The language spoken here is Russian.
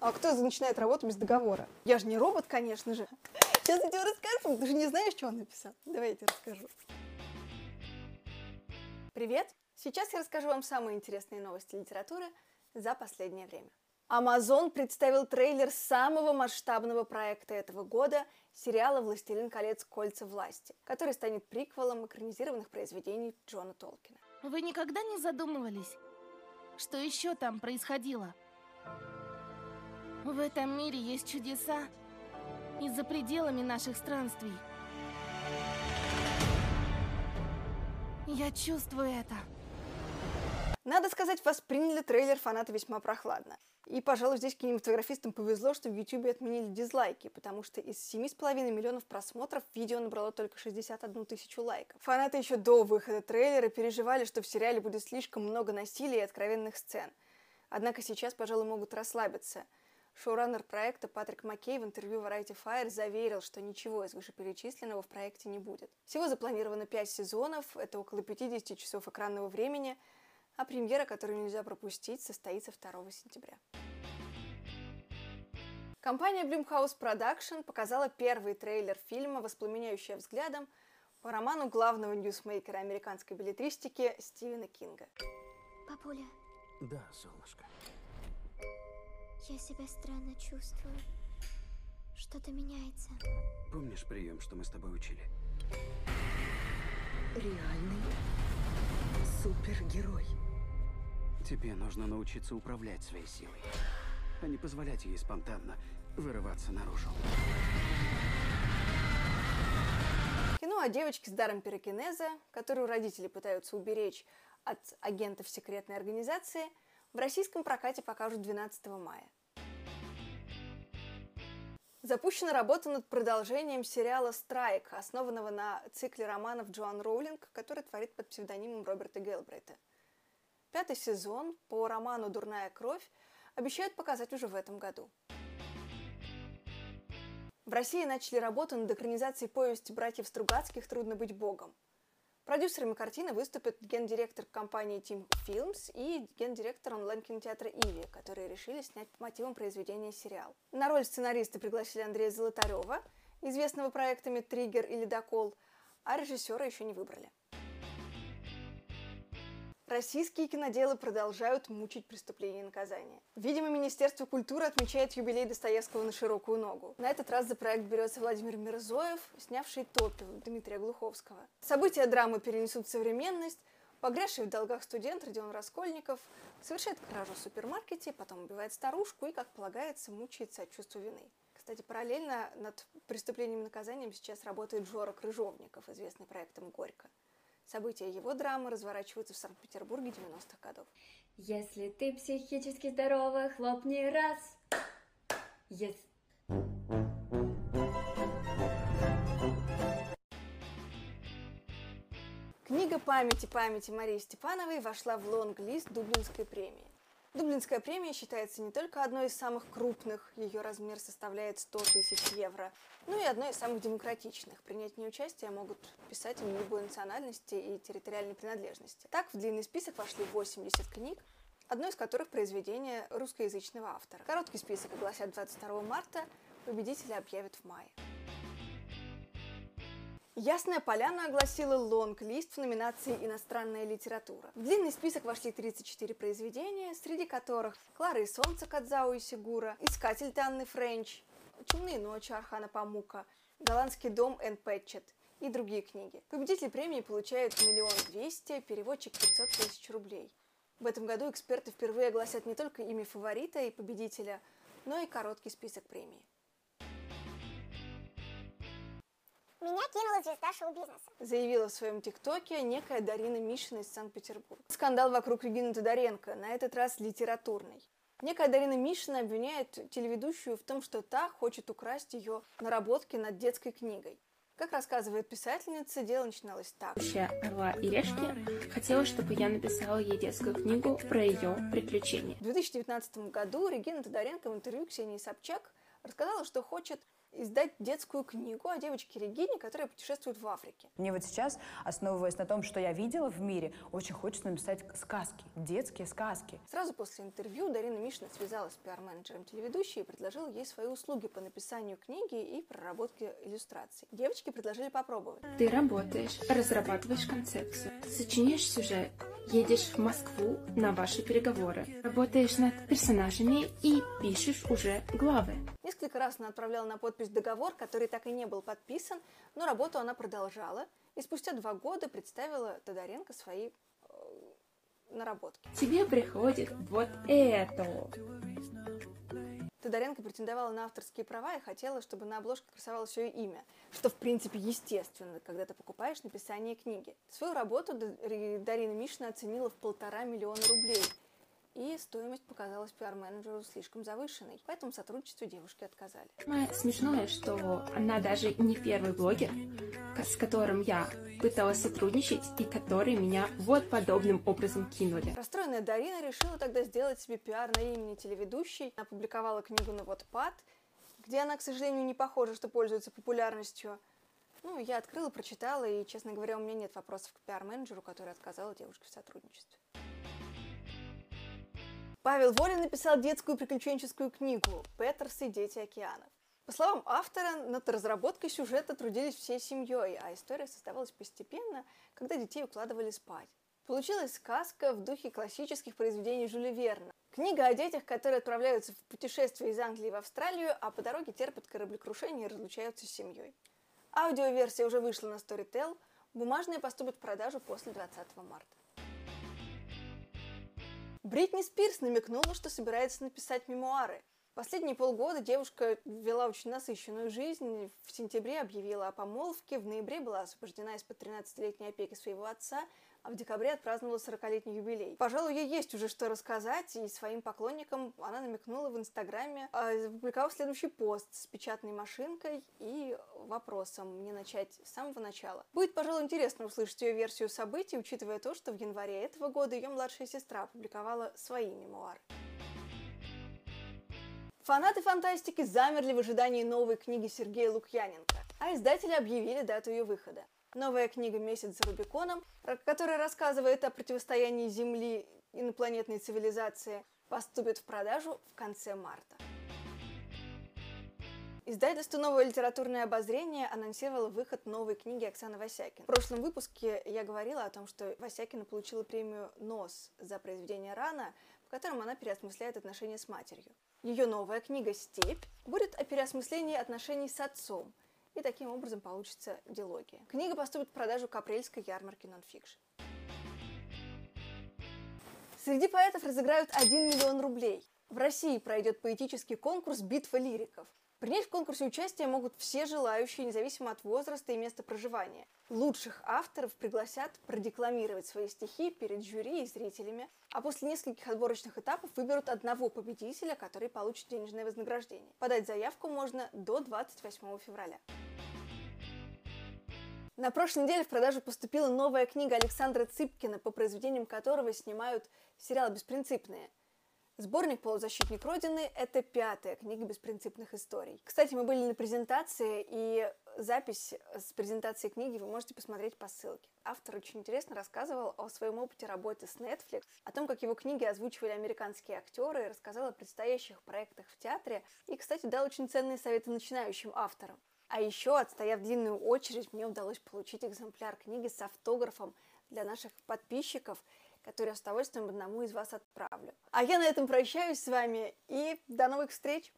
А кто начинает работу без договора? Я же не робот, конечно же. Сейчас я тебе расскажу. Ты же не знаешь, что он написал. Давай я тебе расскажу. Привет! Сейчас я расскажу вам самые интересные новости литературы за последнее время. Amazon представил трейлер самого масштабного проекта этого года – сериала «Властелин колец. Кольца власти», который станет приквелом экранизированных произведений Джона Толкина. Вы никогда не задумывались, что еще там происходило? В этом мире есть чудеса и за пределами наших странствий. Я чувствую это. Надо сказать, восприняли трейлер фанаты весьма прохладно. И, пожалуй, здесь кинематографистам повезло, что в YouTube отменили дизлайки, потому что из 7,5 миллионов просмотров видео набрало только 61 тысячу лайков. Фанаты еще до выхода трейлера переживали, что в сериале будет слишком много насилия и откровенных сцен. Однако сейчас, пожалуй, могут расслабиться. Шоураннер проекта Патрик Маккей в интервью Variety Fire заверил, что ничего из вышеперечисленного в проекте не будет. Всего запланировано 5 сезонов, это около 50 часов экранного времени – а премьера, которую нельзя пропустить, состоится 2 сентября. Компания Blumhouse Production показала первый трейлер фильма «Воспламеняющая взглядом» по роману главного ньюсмейкера американской билетристики Стивена Кинга. Папуля. Да, солнышко. Я себя странно чувствую. Что-то меняется. Помнишь прием, что мы с тобой учили? Реальный супергерой. Тебе нужно научиться управлять своей силой, а не позволять ей спонтанно вырываться наружу. Кино о девочке с даром пирокинеза, которую родители пытаются уберечь от агентов секретной организации, в российском прокате покажут 12 мая. Запущена работа над продолжением сериала «Страйк», основанного на цикле романов Джоан Роулинг, который творит под псевдонимом Роберта Гелбрейта – Пятый сезон по роману «Дурная кровь» обещают показать уже в этом году. В России начали работу над экранизацией повести братьев Стругацких «Трудно быть богом». Продюсерами картины выступят гендиректор компании Team Films и гендиректор онлайн-кинотеатра «Иви», которые решили снять по мотивам произведения сериал. На роль сценариста пригласили Андрея Золотарева, известного проектами «Триггер» и «Ледокол», а режиссера еще не выбрали. Российские киноделы продолжают мучить преступление и наказание. Видимо, Министерство культуры отмечает юбилей Достоевского на широкую ногу. На этот раз за проект берется Владимир Мирзоев, снявший «Топи» Дмитрия Глуховского. События драмы перенесут в современность. Погрязший в долгах студент Родион Раскольников совершает кражу в супермаркете, потом убивает старушку и, как полагается, мучается от чувства вины. Кстати, параллельно над преступлением и наказанием сейчас работает Жора Крыжовников, известный проектом «Горько». События его драмы разворачиваются в Санкт-Петербурге 90-х годов. Если ты психически здоровый, хлопни раз. Yes. Книга памяти памяти Марии Степановой вошла в лонг-лист Дублинской премии. Дублинская премия считается не только одной из самых крупных, ее размер составляет 100 тысяч евро, но и одной из самых демократичных. Принять в ней участие могут писатели любой национальности и территориальной принадлежности. Так, в длинный список вошли 80 книг, одно из которых произведение русскоязычного автора. Короткий список огласят 22 марта, победителя объявят в мае. Ясная Поляна огласила лонг-лист в номинации «Иностранная литература». В длинный список вошли 34 произведения, среди которых «Клара и солнце» Кадзао Сигура, «Искатель» Танны Френч, «Чумные ночи» Архана Памука, «Голландский дом» Энн Пэтчет и другие книги. Победитель премии получает миллион двести, переводчик 500 тысяч рублей. В этом году эксперты впервые огласят не только имя фаворита и победителя, но и короткий список премии. Меня кинула звезда шоу-бизнеса. Заявила в своем ТикТоке некая Дарина Мишина из Санкт-Петербурга. Скандал вокруг Регины Тодоренко, на этот раз литературный. Некая Дарина Мишина обвиняет телеведущую в том, что та хочет украсть ее наработки над детской книгой. Как рассказывает писательница, дело начиналось так. Орла и Решки хотела, чтобы я написала ей детскую книгу про ее приключения. В 2019 году Регина Тодоренко в интервью Ксении Собчак рассказала, что хочет издать детскую книгу о девочке Регине, которая путешествует в Африке. Мне вот сейчас, основываясь на том, что я видела в мире, очень хочется написать сказки, детские сказки. Сразу после интервью Дарина Мишина связалась с пиар-менеджером телеведущей и предложила ей свои услуги по написанию книги и проработке иллюстраций. Девочки предложили попробовать. Ты работаешь, разрабатываешь концепцию, сочиняешь сюжет, едешь в Москву на ваши переговоры, работаешь над персонажами и пишешь уже главы. Несколько раз она отправляла на подпись договор, который так и не был подписан, но работу она продолжала и спустя два года представила Тодоренко свои э, наработки. Тебе приходит вот это. Тодоренко претендовала на авторские права и хотела, чтобы на обложке красовалось ее имя, что в принципе естественно, когда ты покупаешь написание книги. Свою работу Дарина Мишина оценила в полтора миллиона рублей – и стоимость показалась пиар-менеджеру слишком завышенной, поэтому сотрудничеству девушки отказали. Самое смешное, что она даже не первый блогер, с которым я пыталась сотрудничать и который меня вот подобным образом кинули. Расстроенная Дарина решила тогда сделать себе пиар на имени телеведущей. Она опубликовала книгу на Wattpad, где она, к сожалению, не похожа, что пользуется популярностью. Ну, я открыла, прочитала, и, честно говоря, у меня нет вопросов к пиар-менеджеру, который отказала девушке в сотрудничестве. Павел Волин написал детскую приключенческую книгу «Петерс и дети океанов». По словам автора, над разработкой сюжета трудились всей семьей, а история создавалась постепенно, когда детей укладывали спать. Получилась сказка в духе классических произведений Жюля Верна. Книга о детях, которые отправляются в путешествие из Англии в Австралию, а по дороге терпят кораблекрушение и разлучаются с семьей. Аудиоверсия уже вышла на Storytel, бумажная поступит в продажу после 20 марта. Бритни Спирс намекнула, что собирается написать мемуары. Последние полгода девушка вела очень насыщенную жизнь. В сентябре объявила о помолвке, в ноябре была освобождена из-под 13-летней опеки своего отца, а в декабре отпраздновала 40-летний юбилей. Пожалуй, ей есть уже что рассказать, и своим поклонникам она намекнула в Инстаграме, а, опубликовав следующий пост с печатной машинкой и вопросом «Мне начать с самого начала?». Будет, пожалуй, интересно услышать ее версию событий, учитывая то, что в январе этого года ее младшая сестра опубликовала свои мемуары. Фанаты фантастики замерли в ожидании новой книги Сергея Лукьяненко, а издатели объявили дату ее выхода. Новая книга «Месяц за Рубиконом», которая рассказывает о противостоянии Земли инопланетной цивилизации, поступит в продажу в конце марта. Издательство «Новое литературное обозрение» анонсировало выход новой книги Оксаны Васякин. В прошлом выпуске я говорила о том, что Васякина получила премию «НОС» за произведение «Рана», в котором она переосмысляет отношения с матерью. Ее новая книга «Степь» будет о переосмыслении отношений с отцом – и таким образом получится дилогия. Книга поступит в продажу к апрельской ярмарке нонфикшн. Среди поэтов разыграют 1 миллион рублей. В России пройдет поэтический конкурс «Битва лириков». Принять в конкурсе участие могут все желающие, независимо от возраста и места проживания. Лучших авторов пригласят продекламировать свои стихи перед жюри и зрителями, а после нескольких отборочных этапов выберут одного победителя, который получит денежное вознаграждение. Подать заявку можно до 28 февраля. На прошлой неделе в продажу поступила новая книга Александра Цыпкина, по произведениям которого снимают сериал «Беспринципные». Сборник «Полузащитник Родины» — это пятая книга беспринципных историй. Кстати, мы были на презентации, и запись с презентации книги вы можете посмотреть по ссылке. Автор очень интересно рассказывал о своем опыте работы с Netflix, о том, как его книги озвучивали американские актеры, рассказал о предстоящих проектах в театре и, кстати, дал очень ценные советы начинающим авторам. А еще, отстояв длинную очередь, мне удалось получить экземпляр книги с автографом для наших подписчиков – который я с удовольствием одному из вас отправлю. А я на этом прощаюсь с вами и до новых встреч!